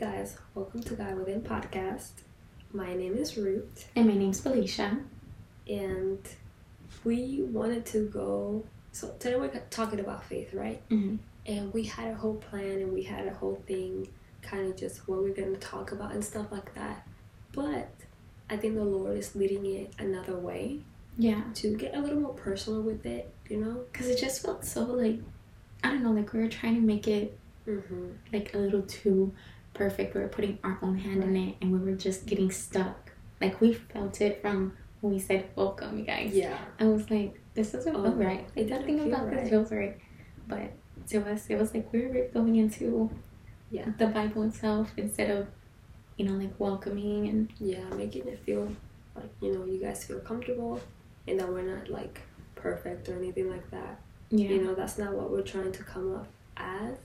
guys, welcome to God Within Podcast. My name is Rut. And my name's Felicia. and we wanted to go. So today we're talking about faith, right? Mm-hmm. And we had a whole plan and we had a whole thing, kind of just what we're going to talk about and stuff like that. But I think the Lord is leading it another way Yeah. to get a little more personal with it, you know? Because it just felt so like, I don't know, like we were trying to make it Mm-hmm. like a little too perfect. We were putting our own hand in it and we were just getting stuck. Like we felt it from when we said welcome, you guys. Yeah. I was like, this doesn't Oh, right. Like nothing feel about right. this feels right. But to us, it was like we were going into Yeah. the Bible itself instead of, you know, like welcoming and Yeah, making it feel like, you know, you guys feel comfortable and that we're not like perfect or anything like that. yeah. You know, that's not what we're trying to come up as.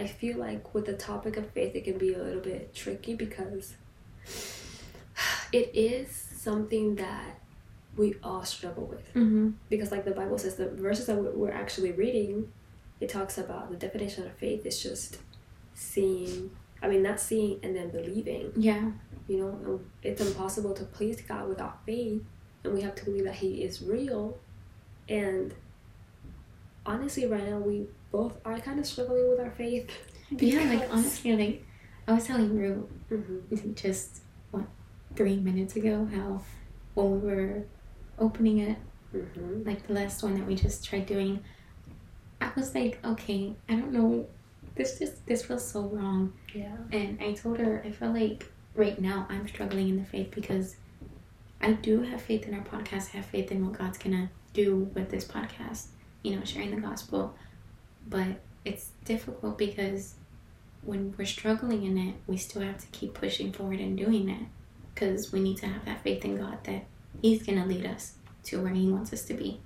I feel like with the topic of faith, it can be a little bit tricky because it is something that we all struggle with. Mm-hmm. Because, like the Bible says, the verses that we- we're actually reading, it talks about the definition of faith is just seeing, I mean, not seeing and then believing. Yeah. You know, it's impossible to please God without faith, and we have to believe that He is real. And honestly, right now, we both are kind of struggling with our faith. Yeah, like honestly, like I was telling Rue Mhm. just what three minutes ago how when we were opening it Mhm. like the last one that we just tried doing i was like okay i don't know this just this feels so wrong Yeah. and i told her i feel like right now i'm struggling in the faith because i do have faith in our podcast I have faith in what god's gonna do with this podcast you know sharing the gospel but it's difficult because when we're struggling in it we still have to keep pushing forward and doing it because we need to have that faith in god that he's gonna lead us to where he wants us to be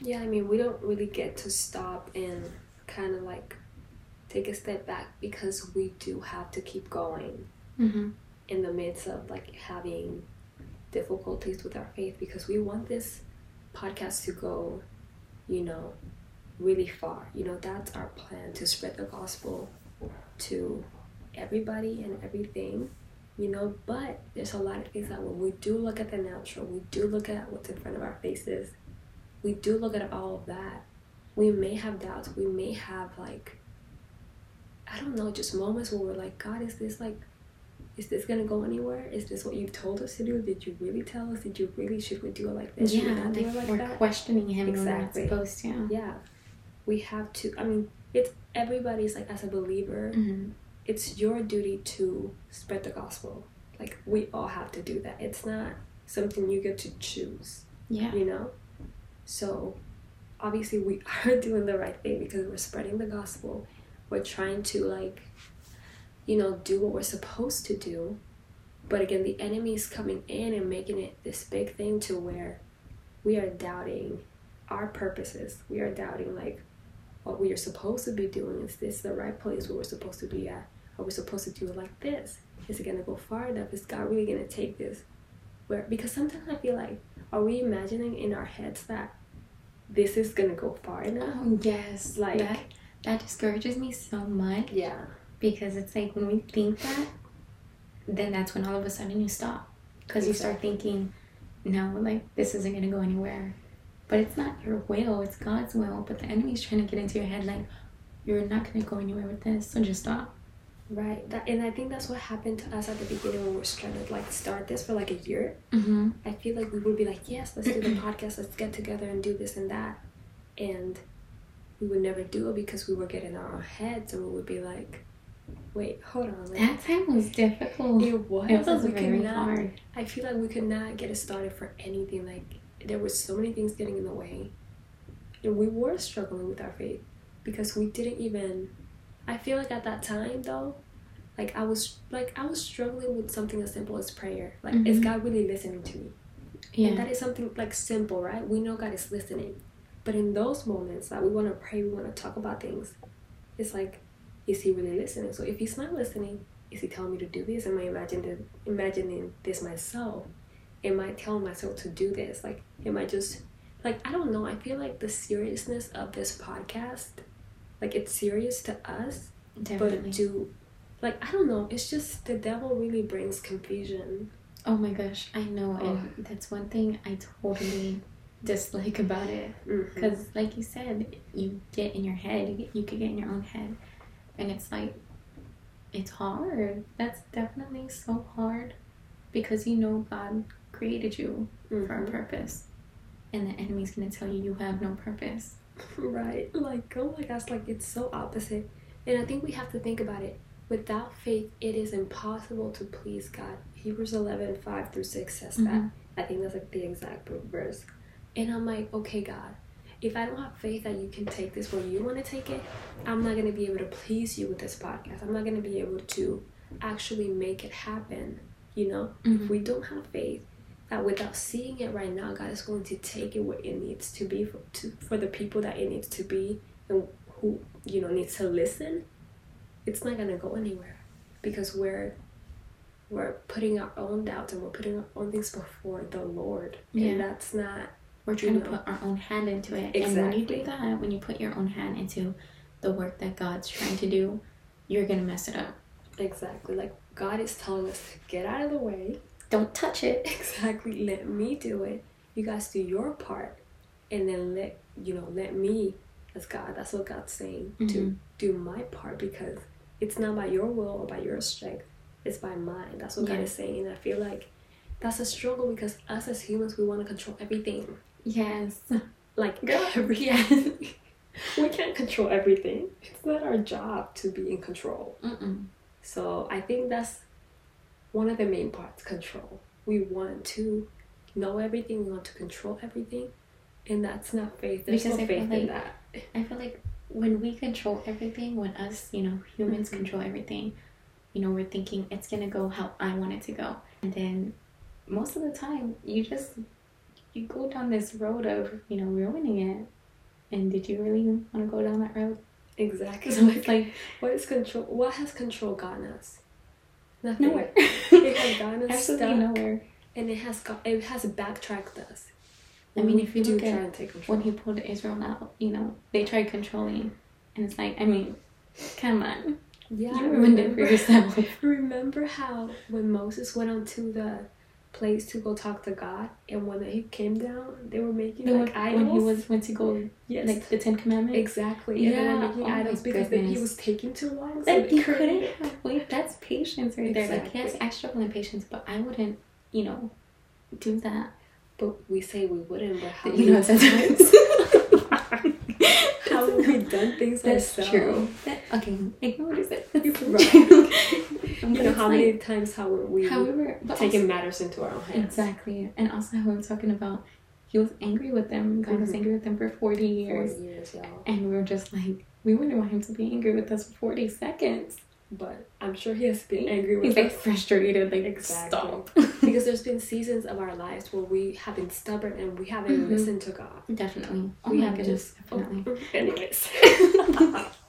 Yeah, I mean, we don't really get to stop and kind of like take a step back because we do have to keep going mm-hmm. in the midst of like having difficulties with our faith because we want this podcast to go, you know, really far. You know, that's our plan to spread the gospel to everybody and everything, you know. But there's a lot of things that when we do look at the natural, we do look at what's in front of our faces, we do look at all of that. We may have doubts, we may have like, I don't know, just moments where we're like, God, is this like is this gonna go anywhere? Is this what you told us to do? Did you really tell us? Did you really should we do it like this? Should we yeah not do like, it like we're that? questioning him when we're not Exactly. supposed to Yeah, we have to. I mean, it's everybody's like as a believer, mm-hmm. it's your duty to spread the gospel. Like we all have to do that. It's not something you get to choose. yeah You know, so obviously we are doing the right thing because we're spreading the gospel. We're trying to like, you know, do what we're supposed to do. But again, the enemy is coming in and making it this big thing to where we are doubting our purposes. We are doubting like what we are supposed to be doing. Is this the right place where we're supposed to be at? Are we supposed to do it like this? Is it gonna go far enough? Is God really gonna take this? Where because sometimes I feel like are we imagining in our heads that this is gonna go far enough? oh yes Like- that that discourages me so much Yeah. Because it's like when we think that then that's when all of a sudden you stop because you start thinking no like this isn't going to go anywhere but it's not your will it's god's will but the enemy's trying to get into your head like you're not going to go anywhere with this so just stop Right. That and I think that's what happened to us at the beginning when we were trying to like start this for like a year. mm-hmm. I feel like we would be like, Yes, let's do the podcast, let's get together and do this and that and we would never do it because we were getting our own heads and we would be like, Wait, hold on. That time was difficult it was, it was we very not- hard I feel like we could not get it started for anything. Like there were so many things getting in the way, and we were struggling with our faith because we didn't even. I feel like at that time though, like I was like I was struggling with something as simple as prayer. Like is Mhm. God really listening to me? And yeah that is something like simple, right? We know God is listening, but in those moments that we want to pray, we want to talk about things. It's like, is He really listening? So if He's not listening, is He telling me to do this? Am I imagining imagining this myself? Am I telling myself to do this? Like, am I just like I don't know. I feel like the seriousness of this podcast, like it's serious to us, definitely but do like I don't know. It's just the devil really brings confusion. Oh my gosh, I know, Oh. and that's one thing I totally dislike about it. Mm-hmm. Because, like you said, you get in your head, you, get, you could get in your own head, and it's like, it's hard. That's definitely so hard because you know God created you for a Mhm. purpose, and the enemy's gonna tell you you have no purpose. Right. Like, oh my gosh, like it's so opposite. And I think we have to think about it. Without faith, it is impossible to please God. Hebrews 11, 5 through 6 says that. Mhm. I think that's like the exact verse. And I'm like, okay, God, if I don't have faith that you can take this where you want to take it, I'm not going to be able to please you with this podcast. I'm not going to be able to actually make it happen. You know, if Mhm. we don't have faith, that without seeing it right now, God is going to take it where it needs to be for, to, for the people that it needs to be and who, you know, needs to listen. It's not going to go anywhere because we're we're putting our own doubts and we're putting our own things before the Lord. Yeah. And that's not We're trying to put our own hand into it, and when you do that, when you put your own hand into the work that God's trying to do, you're gonna mess it up. exactly like God is telling us to get out of the way. Don't touch it. Exactly. Let me do it. You guys do your part and then let you know, let me as God. That's what God's saying. To Mhm. do my part because it's not by your will or by your strength. It's by mine. That's what God is saying. And I feel like that's a struggle because us as humans we want to control everything. Yes. Like yes. we can't control everything. It's not our job to be in control. Mm-mm. So I think that's one of the main parts control. We want to know everything, we want to control everything, and that's not faith. There's Because no I feel faith in like- that. I feel like when we control everything, when us, you know, humans Mhm. control everything, you know, we're thinking it's gonna go how I want it to go. And then most of the time you just you go down this road of, you know, ruining it. And did you really want to go down that road? Exactly. So it's like what is control? What has control gotten us? Nothing. nowhere. It has gotten us Absolutely stuck, nowhere. and it has got it has backtracked us. I mean, if you do try and take control. When he pulled Israel out, you know, they tried controlling. And it's like, I mean, come on. yeah, you ruined it for remember- yourself. Remember how when Moses went onto the place to go talk to God, and when he came down, they were making The like one- idols. when he was went to go yes, like the Ten Commandments. exactly. And they Yeah, were making oh idols because they, he was taking too long. So Like they you couldn't have wait. That's patience right there. Like yes, Exactly. I struggle in patience, but I wouldn't, you know, do that. But we say we wouldn't. But how You know, sometimes. how have we done things That's ourselves? true. That, okay, ignore what I said. That's so Right. How like- many times how we However, taking also- matters into our own hands. exactly, and also how I'm talking about, he was angry with them. God was Mhm. angry with them for forty years, Four years, y'all. and we were just like, we wouldn't want him to be angry with us for forty seconds. But I'm sure he has been angry with us. He's like frustrated, like Exactly. stop. because there's been seasons of our lives where we have been stubborn and we haven't Mhm. listened to God. Definitely. Oh we my have goodness, just definitely. Oh, anyways.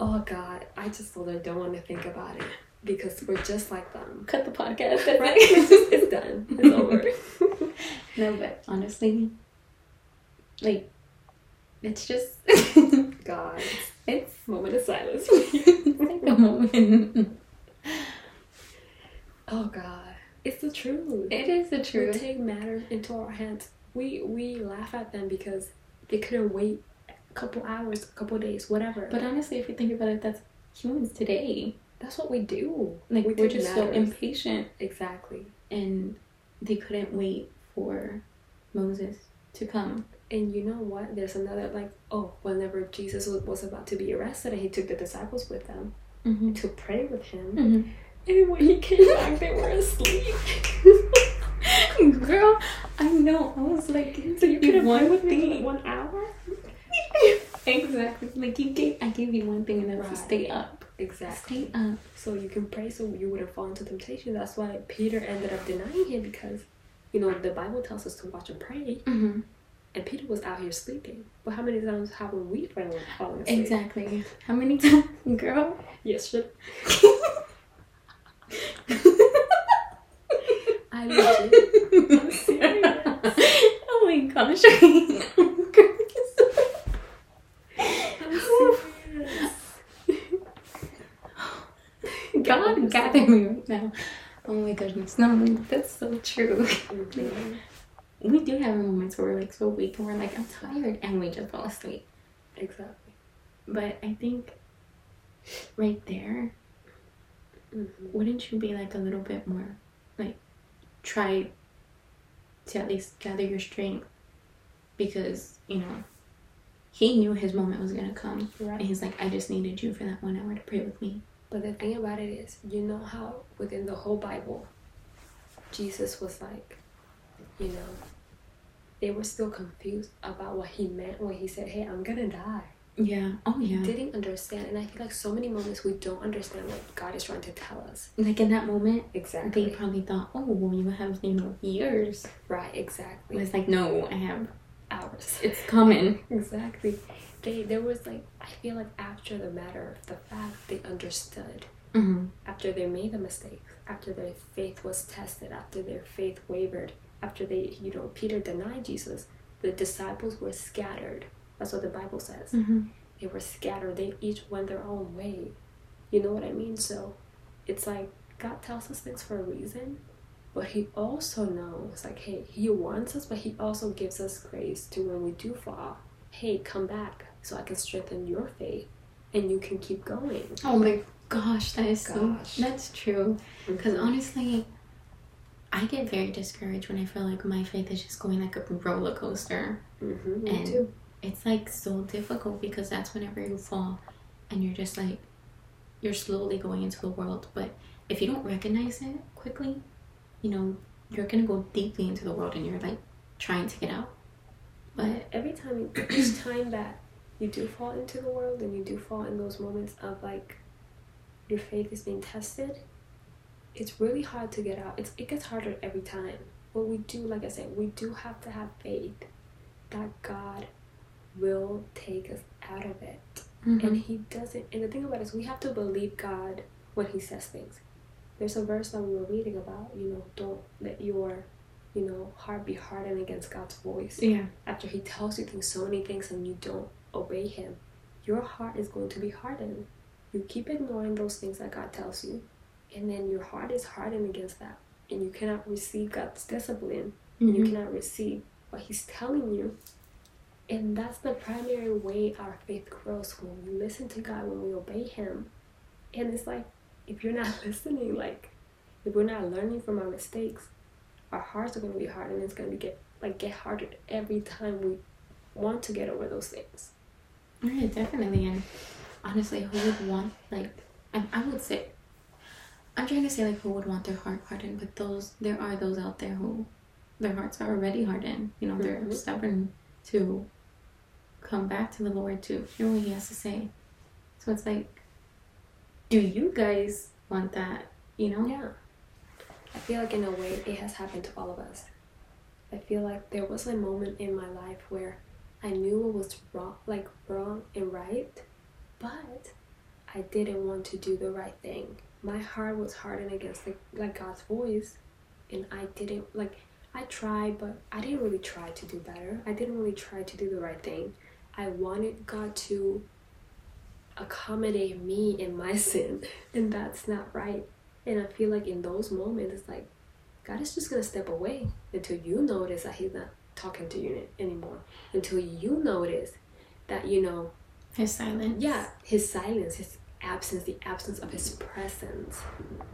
oh God, I just don't want to think about it because we're just like them. Cut the podcast. Right? It's, just, it's done. It's over. No, but honestly, like, it's just God, it's moment of silence. like a moment. oh God, it's the truth. It is the truth. we take matters into our hands. We we laugh at them because they couldn't wait couple hours, a couple days, whatever. But honestly, if you think about it, that's humans today. that's what we do. Like We are just so impatient, Exactly. and they couldn't wait for Moses to come. And you know what? There's another like oh, whenever Jesus was, about to be arrested, and he took the disciples with them Mm-hmm. to pray with him. Mm-hmm. And when he came back, they were asleep. Girl, I know. I was like, so you could have prayed with me? one hour. Exactly. Like you gave, I gave you one thing, and that was to stay up. Exactly. Stay up. So you can pray so you wouldn't fall into temptation. That's why Peter ended up denying him because, you know, the Bible tells us to watch and pray. Mm-hmm. And Peter was out here sleeping. But how many times haven't we fallen fallen asleep? Exactly. How many times, girl? Yes, sure. I legit. I'm serious. oh my gosh. I'm serious. gather me right now. Oh my goodness. No, that's so true. We do have moments where we're like so weak and we're like, I'm tired, and we just fall asleep. Exactly. But I think right there, Mhm. wouldn't you be like a little bit more like try to at least gather your strength because you know he knew his moment was gonna come and he's like i just needed you for that one hour to pray with me But the thing about it is, you know how within the whole Bible, Jesus was like, you know, they were still confused about what he meant when he said, "Hey, I'm gonna die." yeah oh yeah Didn't understand, and I feel like so many moments we don't understand what God is trying to tell us. like in that moment Exactly. they probably thought oh well you have you know years right. but Exactly. it's like no i have Hours. it's coming exactly. They there was like I feel like after the matter of the fact they understood mm-hmm. after they made the mistake after their faith was tested, after their faith wavered, after they, you know, Peter denied Jesus, the disciples were scattered. That's what the Bible says. Mm-hmm. They were scattered. They each went their own way. You know what I mean? So it's like God tells us things for a reason, but He also knows, like, hey, He wants us, but He also gives us grace to when we do fall. Hey, come back so I can strengthen your faith and you can keep going. oh my gosh that is so that's true Because Mhm. honestly, I get very discouraged when I feel like my faith is just going like a roller coaster. Mhm, me And too. it's like so difficult because that's whenever you fall and you're just like, you're slowly going into the world. But if you don't recognize it quickly, you know, you're gonna go deeply into the world and you're like trying to get out. But every time each time that you do fall into the world and you do fall in those moments of like your faith is being tested it's really hard to get out. It's, it gets harder every time. But we do like i said we do have to have faith that god will take us out of it. Mm-hmm. And he doesn't and the thing about it is we have to believe god when he says things. There's a verse that we were reading about you know don't let your you know heart be hardened against god's voice yeah, after he tells you things, so many things, and you don't obey him, your heart is going to be hardened. You keep ignoring those things that God tells you, and then your heart is hardened against that, and you cannot receive God's discipline, and you Mhm. cannot receive what He's telling you. And that's the primary way our faith grows when we listen to God, when we obey Him. And it's like, if you're not listening, like, if we're not learning from our mistakes, our hearts are going to be hard, and it's going to get like get harder every time we want to get over those things. Yeah, definitely. And honestly, who would want like I, I would say I'm trying to say like who would want their heart hardened, but those there are those out there who their hearts are already hardened. You know, they're Mhm. stubborn to come back to the Lord to hear what He has to say. So it's like, do you guys want that? You know? Yeah. I feel like in a way it has happened to all of us. I feel like there was a moment in my life where I knew what was wrong like wrong and right, but I didn't want to do the right thing. My heart was hardened against like, like God's voice and I didn't like I tried but I didn't really try to do better. I didn't really try to do the right thing. I wanted God to accommodate me in my sin and that's not right. And I feel like in those moments, it's like God is just gonna step away until you notice that He's not talking to you anymore. Until you notice that you know, His silence. yeah, His silence, His absence, the absence of His presence.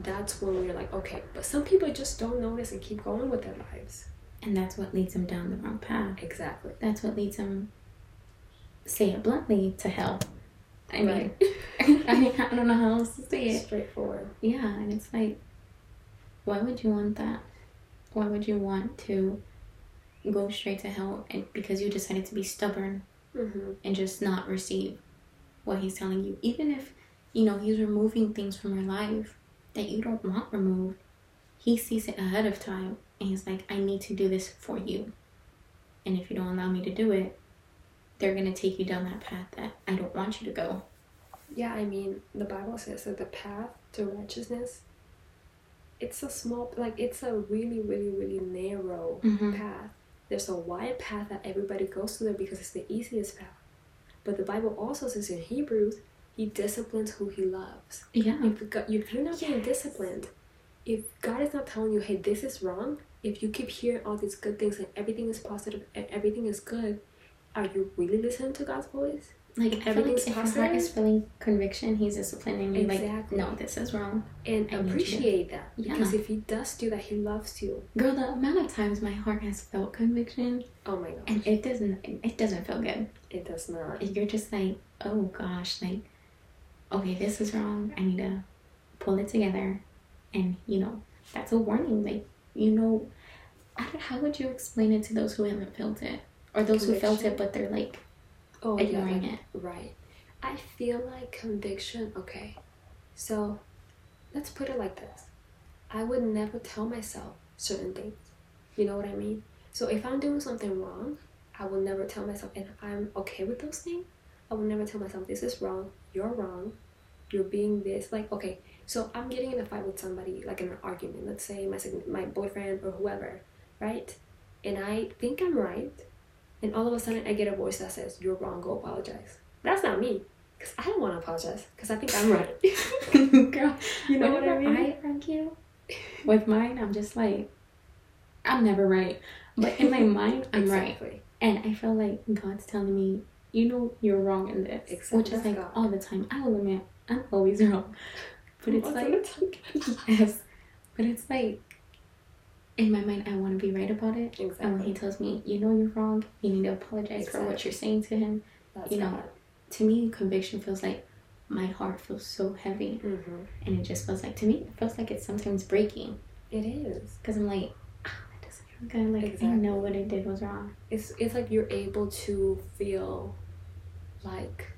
That's when we're like, okay. But some people just don't notice and keep going with their lives. And that's what leads them down the wrong path. Exactly. That's what leads them, say it bluntly, to hell. I mean, Right. I mean, I don't know how else to say it. Straightforward. Yeah, and it's like, why would you want that? Why would you want to go straight to hell and because you decided to be stubborn Mm-hmm. and just not receive what he's telling you? Even if, you know, he's removing things from your life that you don't want removed, he sees it ahead of time and he's like, I need to do this for you. And if you don't allow me to do it, they're going to take you down that path that I don't want you to go. Yeah, I mean, the Bible says that the path to righteousness, it's a small, like, it's a really, really, really narrow Mhm. path. There's a wide path that everybody goes to there because it's the easiest path. But the Bible also says in Hebrews He disciplines who he loves. Yeah. If, God, if you're not being disciplined, if God is not telling you, hey, this is wrong, if you keep hearing all these good things and everything is positive and everything is good, are you really listening to God's voice? Like like Everything's if your heart is feeling conviction, he's disciplining you. Exactly. Like, no, this is wrong. And I need you to- appreciate that. Yeah. Because if he does do that, he loves you. Girl, the amount of times my heart has felt conviction Oh my gosh. and it doesn't it doesn't feel good. it does not. You're just like, oh gosh, like, okay, this is wrong. I need to pull it together, and you know, that's a warning. Like, you know, I don't, how would you explain it to those who haven't felt it, or those who felt it but they're like Oh, ignoring yeah, it? Right. I feel like conviction. Okay, so let's put it like this I would never tell myself certain things. You know what I mean? So if I'm doing something wrong, I will never tell myself, and I'm okay with those things. I will never tell myself, this is wrong, you're wrong, you're being this. Like, okay, so I'm getting in a fight with somebody, like in an argument, let's say my, my boyfriend or whoever, right? And I think I'm right, and all of a sudden I get a voice that says, you're wrong, go apologize. That's not me, because I don't want to apologize, because I think I'm right. Girl, you know what I whenever mean? I argue with mine, I'm just like, I'm never right. But in my mind, I'm right. exactly. And I feel like God's telling me, you know, you're wrong in this. Exactly. Which is like God. all the time. I will admit, I'm always wrong. But it's like, yes. But it's like, in my mind, I want to be right about it. And when He tells me, you know, you're wrong, you need to apologize for what you're saying to Him. That's you know, God. To me, conviction feels like my heart feels so heavy. Mm-hmm. And it just feels like, to me, it feels like it's sometimes breaking. It is. Because I'm like, ah, that doesn't feel good. Like, I know what I did was wrong. It's it's like you're able to feel like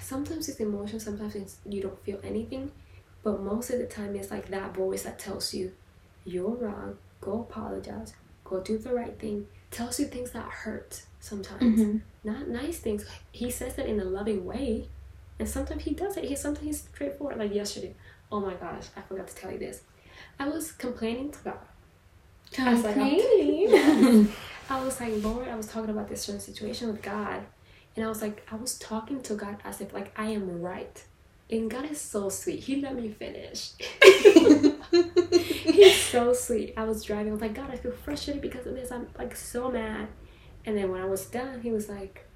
sometimes it's emotion, sometimes it's you don't feel anything, but most of the time it's like that voice that tells you you're wrong, go apologize, go do the right thing, tells you things that hurt sometimes. Mhm. Not nice things. He says it in a loving way. And sometimes he does it. He sometimes he's straightforward. Like yesterday. Oh my gosh, I forgot to tell you this. I was complaining to God. I was like, Complaining. I was like, Lord, I was talking about this certain situation with God. And I was like, I was talking to God as if like I am right. And God is so sweet. He let me finish. He's so sweet. I was driving. I was like, God, I feel frustrated because of this. I'm like so mad. And then when I was done, he was like,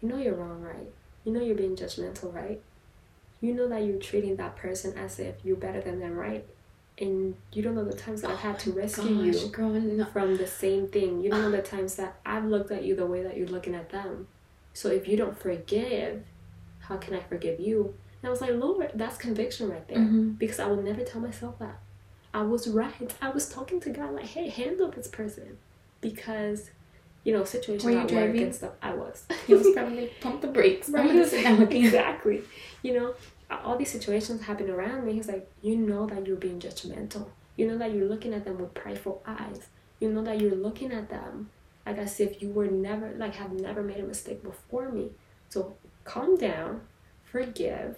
You know you're wrong, right? You know you're being judgmental, right? You know that you're treating that person as if you're better than them, right? And you don't know the times that I've had to rescue Gosh, you from the same thing. You don't know the times that I've looked at you the way that you're looking at them. So if you don't forgive, how can I forgive you? And I was like, Lord, that's conviction right there. Mhm. Because I would never tell myself that. I was right. I was talking to God like, hey, handle this person. Because, you know, situations Were you at work and stuff. I was. He was probably pump the brakes. I'm Right, gonna sit down with you. exactly. You know, all these situations happen around me. He's like, you know that you're being judgmental. You know that you're looking at them with prideful eyes. You know that you're looking at them like as if you were never, like, have never made a mistake before me. So calm down, forgive,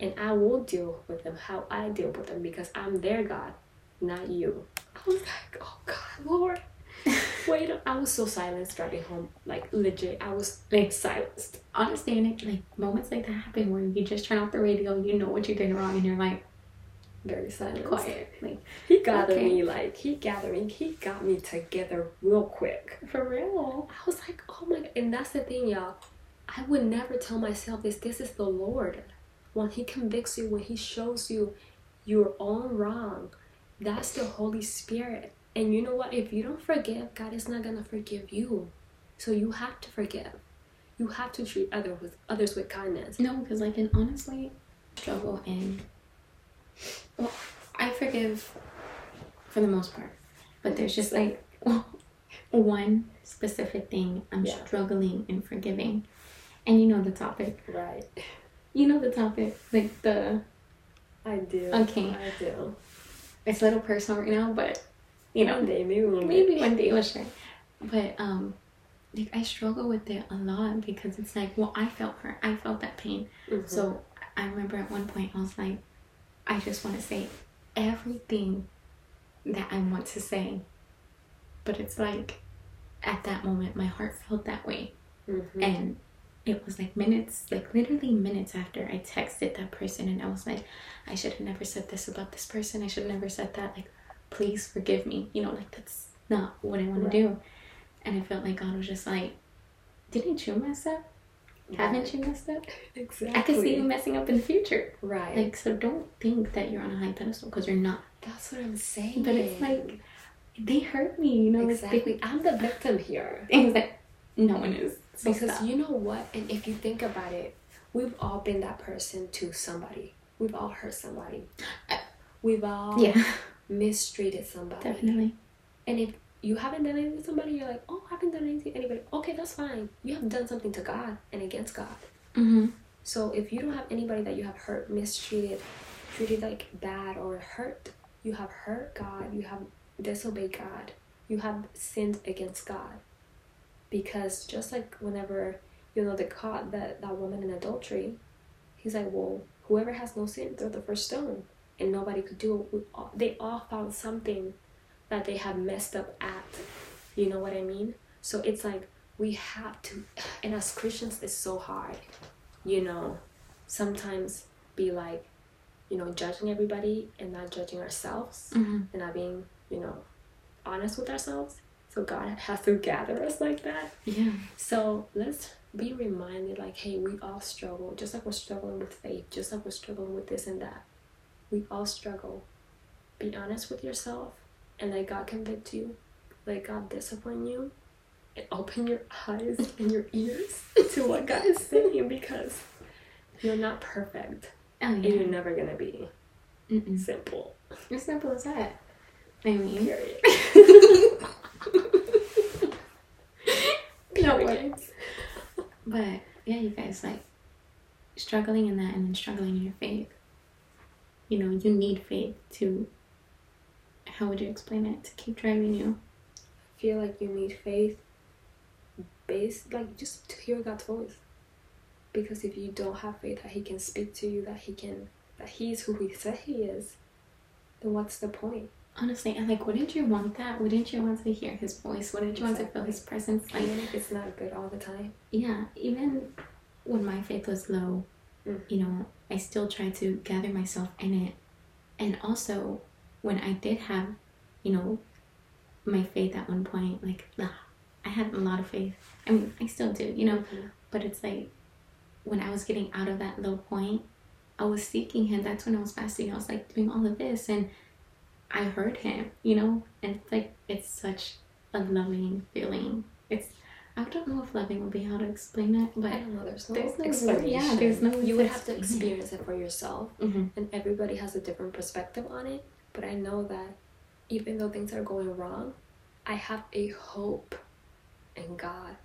and I will deal with them how I deal with them because I'm their God, not you. I was like, oh God, Lord. Wait, I was so silenced driving home. Like, legit, I was like silenced. It, like moments like that happen where you just turn off the radio, you know what you did wrong, and you're like Very silent. quiet. Like He gathered Okay. me, like, he gathered me, he got me together real quick. for real. I was like, oh my god. And that's the thing, y'all. I would never tell myself this. This is the Lord. When He convicts you, when He shows you your own wrong, that's the Holy Spirit. And you know what? If you don't forgive, God is not gonna forgive you. So you have to forgive. You have to treat other with others with kindness. No, because I can honestly, struggle and well, I forgive for the most part, but there's just like one specific thing I'm Yeah. struggling in forgiving, and you know the topic. Right. You know the topic, like the I do. Okay. I do. it's a little personal right now, but you know One day, maybe one maybe day. one day we'll share. But um, like I struggle with it a lot because it's like, well, I felt hurt, I felt that pain. Mhm. So I remember at one point I was like, I just want to say everything that I want to say, but it's like at that moment my heart felt that way, Mhm. and it was like minutes, like literally minutes after I texted that person and I was like, I should have never said this about this person. I should have never said that. Like, please forgive me. You know, like that's not what I want Right. to do. And I felt like God was just like, didn't you mess up? Haven't you messed up? Exactly. I can see you messing up in the future. Right. Like, so don't think that you're on a high pedestal because you're not. That's what I'm saying. But it's like, they hurt me, you know? like, they- exactly. I'm the victim here. And like, no one is. So Because stop. you know what? And if you think about it, we've all been that person to somebody. We've all hurt somebody. We've all yeah, mistreated somebody. definitely. And if you haven't done anything to somebody, you're like, oh, I haven't done anything to anybody. Okay, that's fine. You have done something to God and against God. Mm-hmm. So if you don't have anybody that you have hurt, mistreated, treated like bad or hurt, you have hurt God, you have disobeyed God, you have sinned against God. Because just like whenever you know they caught that that woman in adultery, he's like, well, whoever has no sin, throw the first stone, and nobody could do it. All, they all found something that they had messed up at. You know what I mean? So it's like we have to, and as Christians, it's so hard you know, sometimes be like, you know, judging everybody and not judging ourselves Mm-hmm. and not being, you know, honest with ourselves. So God has to gather us like that. Yeah. So let's be reminded like, hey, we all struggle, just like we're struggling with faith, just like we're struggling with this and that. We all struggle. Be honest with yourself and let God convict you, let God discipline you, and open your eyes and your ears to what God is saying because you're not perfect Oh and you're never gonna be Mm-mm. simple. As simple as that. I mean, Period. no words. But yeah, you guys like struggling in that and then struggling in your faith. You know, you need faith to. How would you explain it? To keep driving you. feel like you need faith based like just to hear God's voice. Because if you don't have faith that he can speak to you, that he can that he's who he said he is, then what's the point? Honestly, and like, wouldn't you want that? Wouldn't you want to hear his voice? Wouldn't you want to feel his presence? Like, Even if it's not good all the time. yeah, even when my faith was low, Mm. you know, I still tried to gather myself in it. And also, when I did have, you know, my faith at one point, like, ugh, I had a lot of faith. I mean, I still do, you know, Mhm. but it's like when I was getting out of that low point, I was seeking Him. That's when I was fasting. I was like doing all of this, and I heard Him, you know, and it's like, it's such a loving feeling. It's, I don't know if loving would be how to explain it, but. I don't know, there's no There's no explanation. Yeah, there's no You would have to experience it for yourself Mhm. and everybody has a different perspective on it. But I know that even though things are going wrong, I have a hope in God.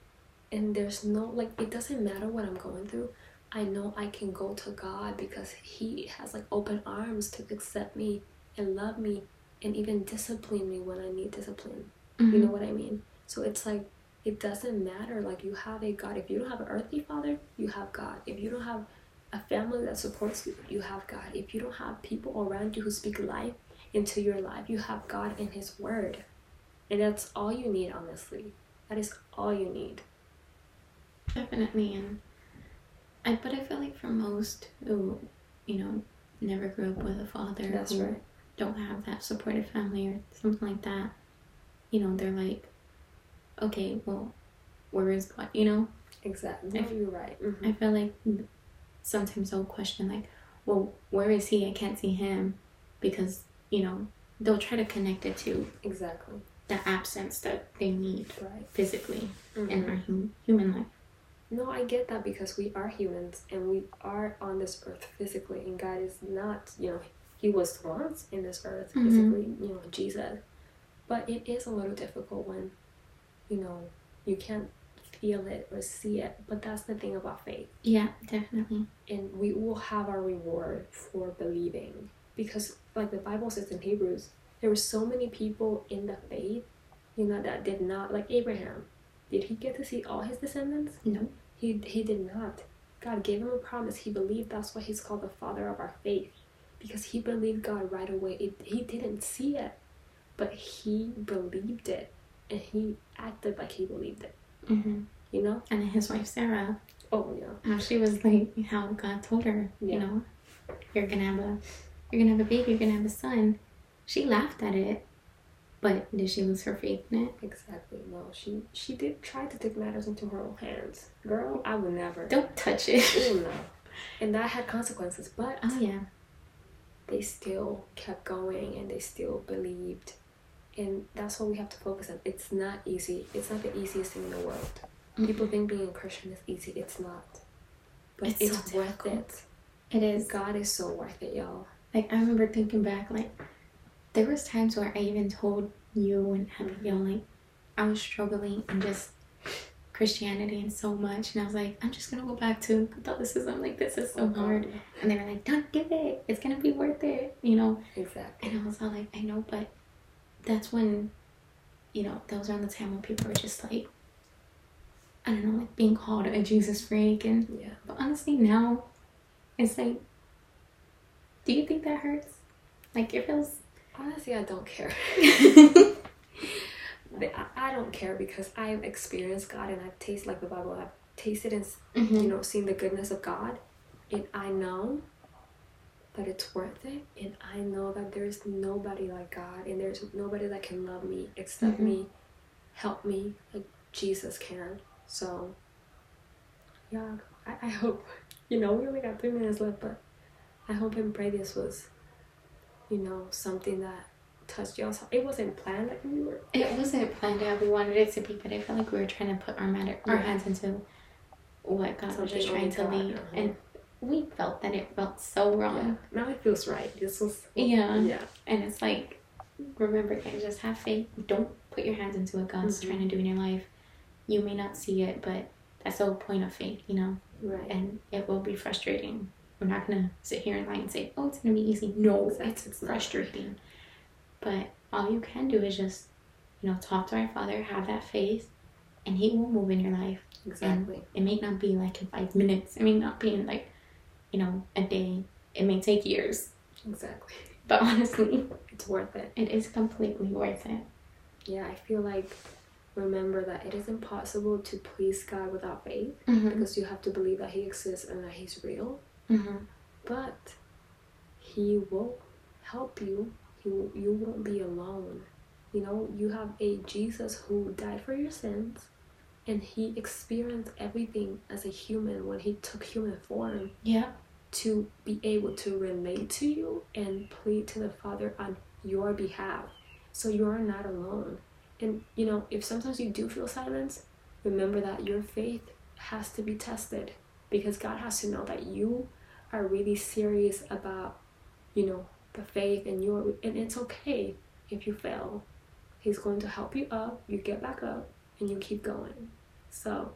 And there's no, like, it doesn't matter what I'm going through. I know I can go to God because He has, like, open arms to accept me and love me and even discipline me when I need discipline. You Mhm. know what I mean? So it's like it doesn't matter. Like you have a God. If you don't have an earthly father, you have God. If you don't have a family that supports you, you have God. If you don't have people around you who speak life into your life, you have God and His Word. And that's all you need, honestly. That is all you need. Definitely, and I but I feel like for most who, you know, never grew up with a father, That's who right. Don't have that supportive family or something like that, you know, they're like, okay, well, where is God? You know, Exactly. I- No, you're right. Mhm. I feel like sometimes they'll question like, well, where is he? I can't see him, because you know they'll try to connect it to Exactly. the absence that they need Right. physically in Mhm. our hum- human life. No, I get that because we are humans and we are on this earth physically, and God is not, you know, He was once in this earth Mhm. physically, you know, Jesus. But it is a little difficult when, you know, you can't feel it or see it. But that's the thing about faith. Yeah, definitely. And we will have our reward for believing. Because, like the Bible says in Hebrews, there were so many people in the faith, you know, that did not, like Abraham. Did he get to see all his descendants? No. He he did not. God gave him a promise. He believed. That's why he's called the father of our faith, because he believed God right away. It, he didn't see it, but he believed it, and he acted like he believed it. hmm You know And his wife Sarah, Oh yeah. How she was like, how God told her, Yeah. you know, you're gonna have a, you're gonna have a baby, you're gonna have a son. She laughed at it, but did she lose her faith in it? Exactly. No, she she did try to take matters into her own hands. Girl, I would never. Don't touch it. Ew, no. And that had consequences, but oh yeah. They still kept going and they still believed. And that's what we have to focus on. It's not easy. It's not the easiest thing in the world. Mm-hmm. People think being a Christian is easy. It's not. But It's it's, so worth difficult. it. It is. God is so worth it, y'all. Like I remember thinking back, like there was times where I even told you and Abigail, like I was struggling and just Christianity and so much, and I was like, I'm just gonna go back to Catholicism. Like this is so God. hard, and they were like, Don't do it. It's gonna be worth it, you know. Exactly. And I was all like, I know, but that's when, you know, that was around the time when people were just like, I don't know, like being called a Jesus freak, and Yeah. but honestly now, it's like, do you think that hurts? Like it feels. Honestly, I don't care. But I, I don't care because I've experienced God and I've tasted like the Bible. I've tasted and Mm-hmm. you know seen the goodness of God, and I know that it's worth it. And I know that there's nobody like God, and there's nobody that can love me, accept Mhm. me, help me like Jesus can. So yeah, I, I hope you know we only got three minutes left, but I hope and pray this was you know something that touched y'all. It wasn't planned like we were. It wasn't planned how we wanted it to be, but I felt like we were trying to put our matter, our Yeah. hands into what God was just trying to lead, uh-huh. and we felt that it felt so wrong. Yeah. Now it feels right. This was Yeah. yeah. And it's like, remember, guys, just have faith. Don't put your hands into what God's Mhm. trying to do in your life. You may not see it, but that's the whole point of faith, you know. Right. And it will be frustrating. We're not gonna sit here and lie and say, "Oh, it's gonna be easy." No, Exactly, it's frustrating. But all you can do is just, you know, talk to our Father, have that faith, and He will move in your life. Exactly. It may not be like in five minutes. It may not be in like, you know, a day. It may take years. Exactly. But honestly, It's worth it. it is completely worth it. Yeah, I feel like remember that it is impossible to please God without faith Mm-hmm. because you have to believe that He exists and that He's real. Mm-hmm. But He will help you. Will, you won't be alone. You know, you have a Jesus who died for your sins and He experienced everything as a human when He took human form. Yeah. to be able to relate to you and plead to the Father on your behalf. So you are not alone. And you know, if sometimes you do feel silence, remember that your faith has to be tested because God has to know that you are really serious about, you know, the faith and your and it's okay if you fail. He's going to help you up, you get back up, and you keep going. So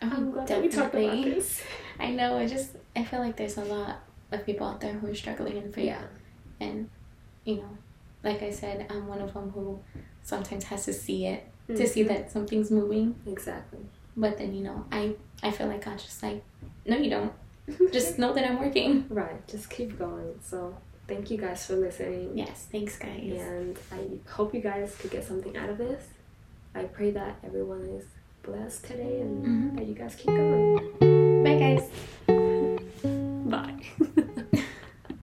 I'm glad that we talked about Definitely. this. I know. I just I feel like there's a lot of people out there who are struggling in faith, Yeah. and you know, like I said, I'm one of them who sometimes has to see it to see Mhm. that something's moving. Exactly. But then you know, I I feel like God's just like, no, you don't. Just know that I'm working. Right, just keep going. So, thank you guys for listening. Yes. Thanks, guys. And I hope you guys could get something out of this. I pray that everyone is blessed today and Mhm. that you guys keep going. Bye, guys. Bye.